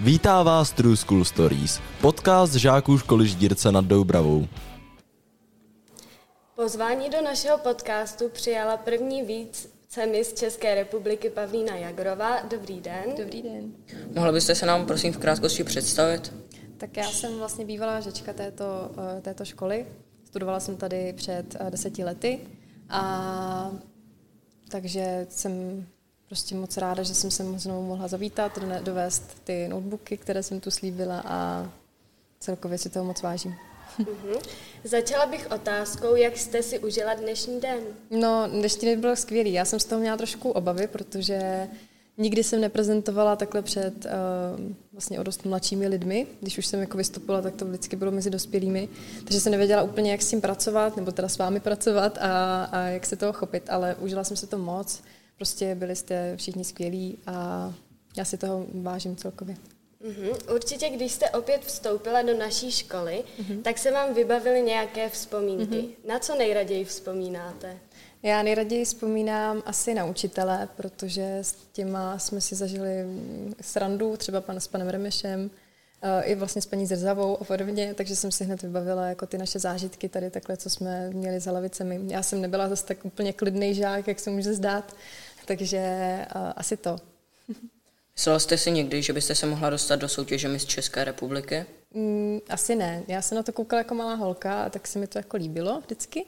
Vítá vás True School Stories, podcast žáků školy Ždírce nad Doubravou. Pozvání do našeho podcastu přijala první víc ceny z České republiky Pavlína Jagrová. Dobrý den. Dobrý den. Mohla byste se nám prosím v krátkosti představit? Tak já jsem vlastně bývalá žečka této, eh, této školy. Studovala jsem tady před eh, deseti lety a takže jsem prostě moc ráda, že jsem se znovu mohla zavítat, dovést ty notebooky, které jsem tu slíbila a celkově si toho moc vážím. Uh-huh. Začala bych otázkou, jak jste si užila dnešní den? No, dnešní den byl skvělý. Já jsem z toho měla trošku obavy, protože nikdy jsem neprezentovala takhle před uh, vlastně o dost mladšími lidmi. Když už jsem jako vystoupila, tak to vždycky bylo mezi dospělými. Takže jsem nevěděla úplně, jak s tím pracovat, nebo teda s vámi pracovat a, a jak se toho chopit, ale užila jsem se to moc. Prostě byli jste všichni skvělí a já si toho vážím celkově. Uhum. Určitě, když jste opět vstoupila do naší školy, uhum. tak se vám vybavily nějaké vzpomínky. Uhum. Na co nejraději vzpomínáte? Já nejraději vzpomínám asi na učitele, protože s těma jsme si zažili srandu, třeba pan, s panem Remešem, eh, i vlastně s paní Zrzavou a podobně, takže jsem si hned vybavila jako ty naše zážitky tady takhle, co jsme měli za lavicemi. Já jsem nebyla zase tak úplně klidný žák, jak se může zdát, takže uh, asi to. Myslela jste si někdy, že byste se mohla dostat do soutěže Miss České republiky? Mm, asi ne. Já jsem na to koukala jako malá holka, a tak se mi to jako líbilo vždycky.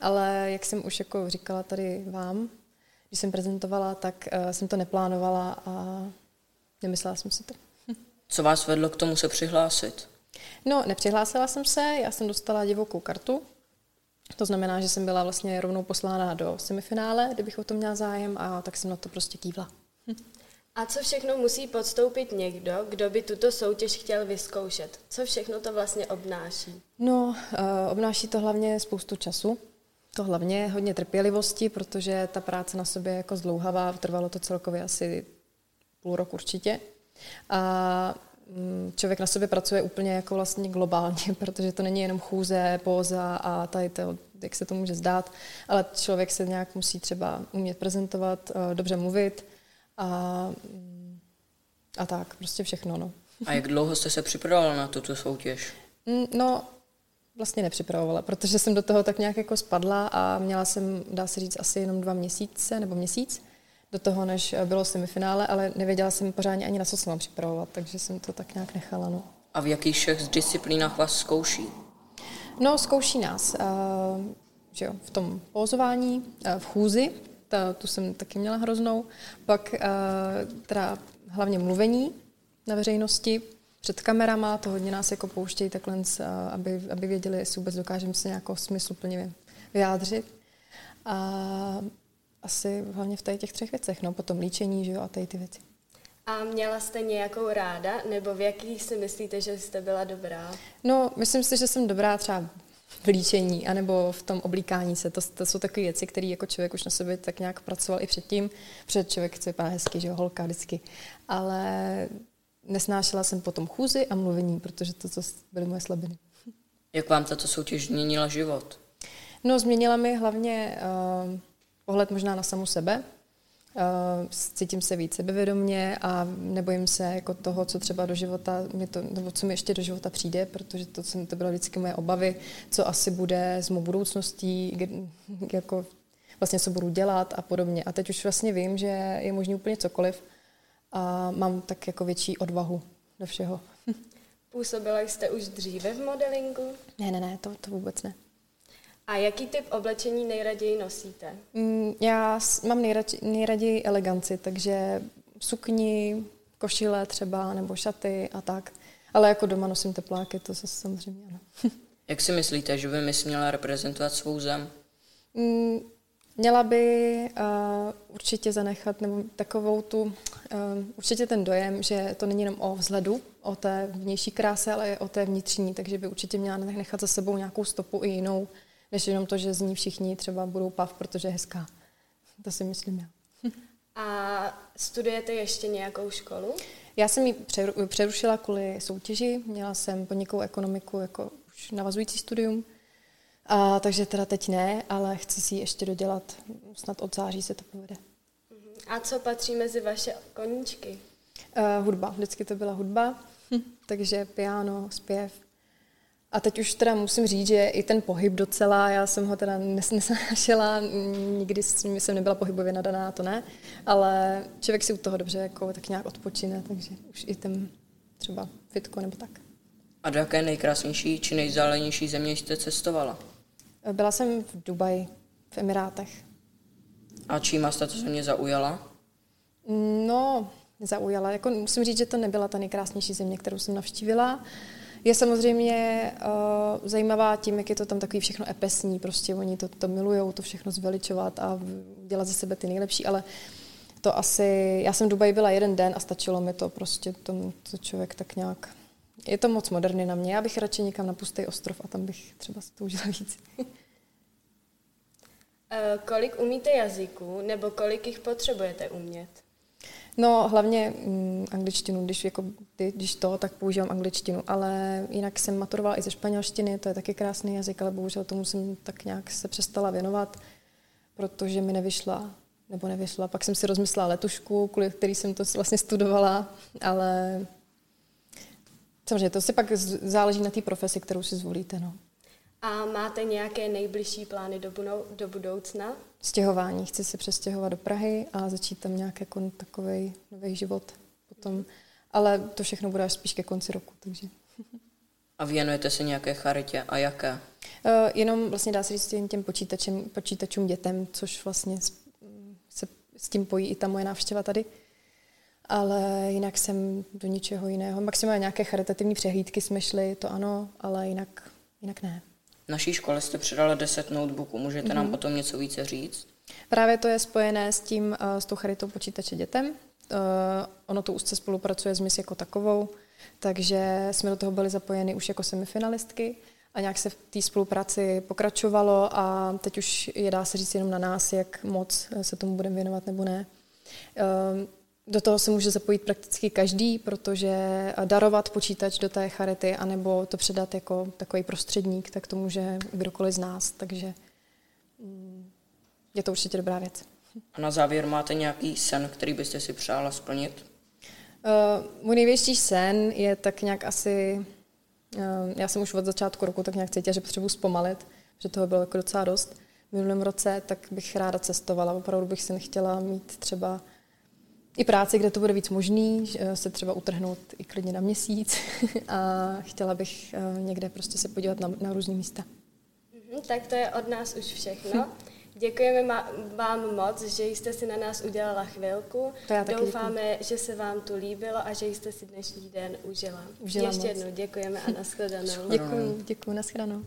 Ale jak jsem už jako říkala tady vám, když jsem prezentovala, tak uh, jsem to neplánovala a nemyslela jsem si to. Co vás vedlo k tomu se přihlásit? No, nepřihlásila jsem se, já jsem dostala divokou kartu, to znamená, že jsem byla vlastně rovnou poslána do semifinále, kdybych o to měla zájem a tak jsem na to prostě kývla. A co všechno musí podstoupit někdo, kdo by tuto soutěž chtěl vyzkoušet? Co všechno to vlastně obnáší? No, uh, obnáší to hlavně spoustu času. To hlavně hodně trpělivosti, protože ta práce na sobě je jako zdlouhavá, trvalo to celkově asi půl rok určitě. A člověk na sobě pracuje úplně jako vlastně globálně, protože to není jenom chůze, póza a tady to, jak se to může zdát, ale člověk se nějak musí třeba umět prezentovat, uh, dobře mluvit, a, a tak, prostě všechno. No. A jak dlouho jste se připravovala na tuto soutěž? Mm, no, vlastně nepřipravovala, protože jsem do toho tak nějak jako spadla a měla jsem, dá se říct, asi jenom dva měsíce nebo měsíc do toho, než bylo semifinále, ale nevěděla jsem pořádně ani na co se mám připravovat, takže jsem to tak nějak nechala. No. A v jakých všech disciplínách vás zkouší? No, zkouší nás uh, že jo, v tom pózování, uh, v chůzi, ta, tu jsem taky měla hroznou. Pak uh, teda hlavně mluvení na veřejnosti, před kamerama, to hodně nás jako pouštějí takhle, uh, aby, aby věděli, jestli vůbec dokážeme se nějakou smysluplně vyjádřit. A asi hlavně v těch třech věcech, no, potom líčení, že jo, a tady ty věci. A měla jste nějakou ráda, nebo v jakých si myslíte, že jste byla dobrá? No, myslím si, že jsem dobrá třeba v líčení, anebo v tom oblíkání se. To, to jsou takové věci, které jako člověk už na sobě tak nějak pracoval i předtím. Před člověk chce vypadat hezky, že jo, holka vždycky. Ale nesnášela jsem potom chůzi a mluvení, protože to, to byly moje slabiny. Jak vám tato soutěž změnila život? No, změnila mi hlavně uh, pohled možná na samu sebe, Uh, cítím se více sebevědomně a nebojím se jako toho, co třeba do života, mi to, nebo co mi ještě do života přijde, protože to, jsem, to bylo vždycky moje obavy, co asi bude s mou budoucností, jako vlastně co budu dělat a podobně. A teď už vlastně vím, že je možné úplně cokoliv a mám tak jako větší odvahu do všeho. Působila jste už dříve v modelingu? Ne, ne, ne, to, to vůbec ne. A jaký typ oblečení nejraději nosíte? Mm, já mám nejraději, nejraději eleganci, takže sukni, košile třeba, nebo šaty a tak. Ale jako doma nosím tepláky, to se samozřejmě ano. Jak si myslíte, že by mi měla reprezentovat svou zem? Mm, měla by uh, určitě zanechat nebo takovou tu, uh, určitě ten dojem, že to není jenom o vzhledu, o té vnější kráse, ale i o té vnitřní, takže by určitě měla nechat za sebou nějakou stopu i jinou, než jenom to, že z ní všichni třeba budou pav, protože je hezká. To si myslím já. A studujete ještě nějakou školu? Já jsem ji přerušila kvůli soutěži. Měla jsem podnikovou ekonomiku jako už navazující studium. A, takže teda teď ne, ale chci si ji ještě dodělat. Snad od září se to povede. A co patří mezi vaše koníčky? Uh, hudba, vždycky to byla hudba, hm. takže piano, zpěv. A teď už teda musím říct, že i ten pohyb docela, já jsem ho teda nesnášela, nikdy jsem nebyla pohybově nadaná, to ne, ale člověk si u toho dobře jako tak nějak odpočine, takže už i ten třeba fitko nebo tak. A do jaké nejkrásnější či nejzálenější země jste cestovala? Byla jsem v Dubaji, v Emirátech. A čím vás tato země zaujala? No, zaujala. Jako musím říct, že to nebyla ta nejkrásnější země, kterou jsem navštívila. Je samozřejmě uh, zajímavá tím, jak je to tam takový všechno epesní, prostě oni to, to milujou, to všechno zveličovat a dělat ze sebe ty nejlepší, ale to asi, já jsem v Dubaji byla jeden den a stačilo mi to prostě, to, to člověk tak nějak, je to moc moderní na mě, já bych radši někam na pustý ostrov a tam bych třeba si to užila víc. Eh, kolik umíte jazyků, nebo kolik jich potřebujete umět? No, hlavně mm, angličtinu, když, jako, když to, tak používám angličtinu, ale jinak jsem maturovala i ze španělštiny, to je taky krásný jazyk, ale bohužel tomu jsem tak nějak se přestala věnovat, protože mi nevyšla, nebo nevyšla. Pak jsem si rozmyslela letušku, kvůli který jsem to vlastně studovala, ale samozřejmě to si pak záleží na té profesi, kterou si zvolíte. No. A máte nějaké nejbližší plány do, budou, do budoucna? Stěhování. Chci se přestěhovat do Prahy a začít tam nějaký jako takový nový život potom. Ale to všechno bude až spíš ke konci roku, takže... A věnujete se nějaké charitě a jaké? Uh, jenom vlastně dá se říct jen těm počítačem, počítačům dětem, což vlastně se s tím pojí i ta moje návštěva tady. Ale jinak jsem do ničeho jiného. Maximálně nějaké charitativní přehlídky jsme šli, to ano, ale jinak, jinak ne naší škole jste předala 10 notebooků. Můžete mm-hmm. nám mhm. o tom něco více říct? Právě to je spojené s tím, eh, s tou charitou počítače dětem. Uh, ono to úzce spolupracuje s MIS jako takovou, takže jsme do toho byli zapojeni už jako semifinalistky a nějak se v té spolupráci pokračovalo a teď už je dá se říct jenom na nás, jak moc se tomu budeme věnovat nebo ne. Do toho se může zapojit prakticky každý, protože darovat počítač do té charity, anebo to předat jako takový prostředník, tak to může kdokoliv z nás, takže mm, je to určitě dobrá věc. A na závěr máte nějaký sen, který byste si přála splnit? Uh, můj největší sen je tak nějak asi, uh, já jsem už od začátku roku tak nějak cítila, že potřebuji zpomalit, že toho bylo jako docela dost. V minulém roce tak bych ráda cestovala, opravdu bych si nechtěla mít třeba i práci, kde to bude víc možný, se třeba utrhnout i klidně na měsíc a chtěla bych eh, někde prostě se podívat na, na různé místa. Mhm, tak to je od nás už všechno. Děkujeme vám moc, že jste si na nás udělala chvilku. To já Doufáme, děkuji. že se vám tu líbilo a že jste si dnešní den užila. užila Ještě moc. jednou děkujeme a nashledanou. Děkuji, děkuji, nashledanou.